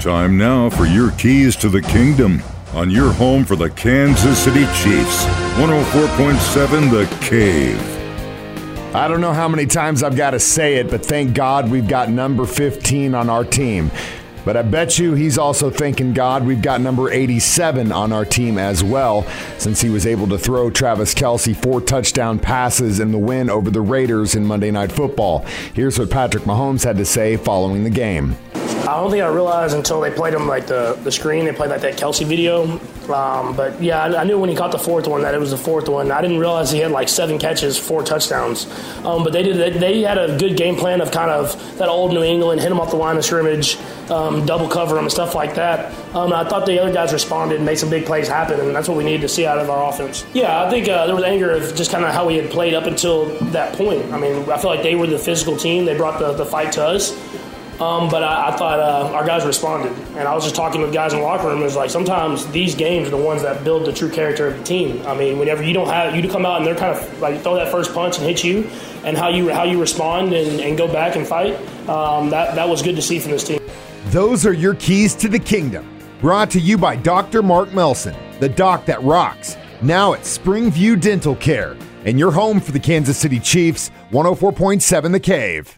Time now for your keys to the kingdom on your home for the Kansas City Chiefs. 104.7 The Cave. I don't know how many times I've got to say it, but thank God we've got number 15 on our team. But I bet you he's also thanking God we've got number 87 on our team as well, since he was able to throw Travis Kelce four touchdown passes in the win over the Raiders in Monday Night Football. Here's what Patrick Mahomes had to say following the game. I don't think I realized until they played him like the, the screen. They played like that Kelce video. Um, but yeah, I, I, knew when he caught the fourth one that it was the fourth one. I didn't realize he had like seven catches, four touchdowns. Um, but they did. They, they, had a good game plan of kind of that old New England, hit him off the line of scrimmage, um, double cover him and stuff like that. Um, I thought the other guys responded and made some big plays happen, and that's what we needed to see out of our offense. Yeah, I think uh, there was anger of just kind of how we had played up until that point. I mean, I feel like they were the physical team. They brought the, the fight to us. Um, but I, I thought uh, our guys responded, and I was just talking with guys in the locker room. It was like sometimes these games are the ones that build the true character of the team. I mean, whenever you don't have you to come out and they're kind of like throw that first punch and hit you, and how you how you respond and, and go back and fight. Um, that that was good to see from this team. Those are your keys to the kingdom. Brought to you by Dr. Mark Melson, the doc that rocks. Now at Springview Dental Care, and your home for the Kansas City Chiefs, 104.7 The Cave.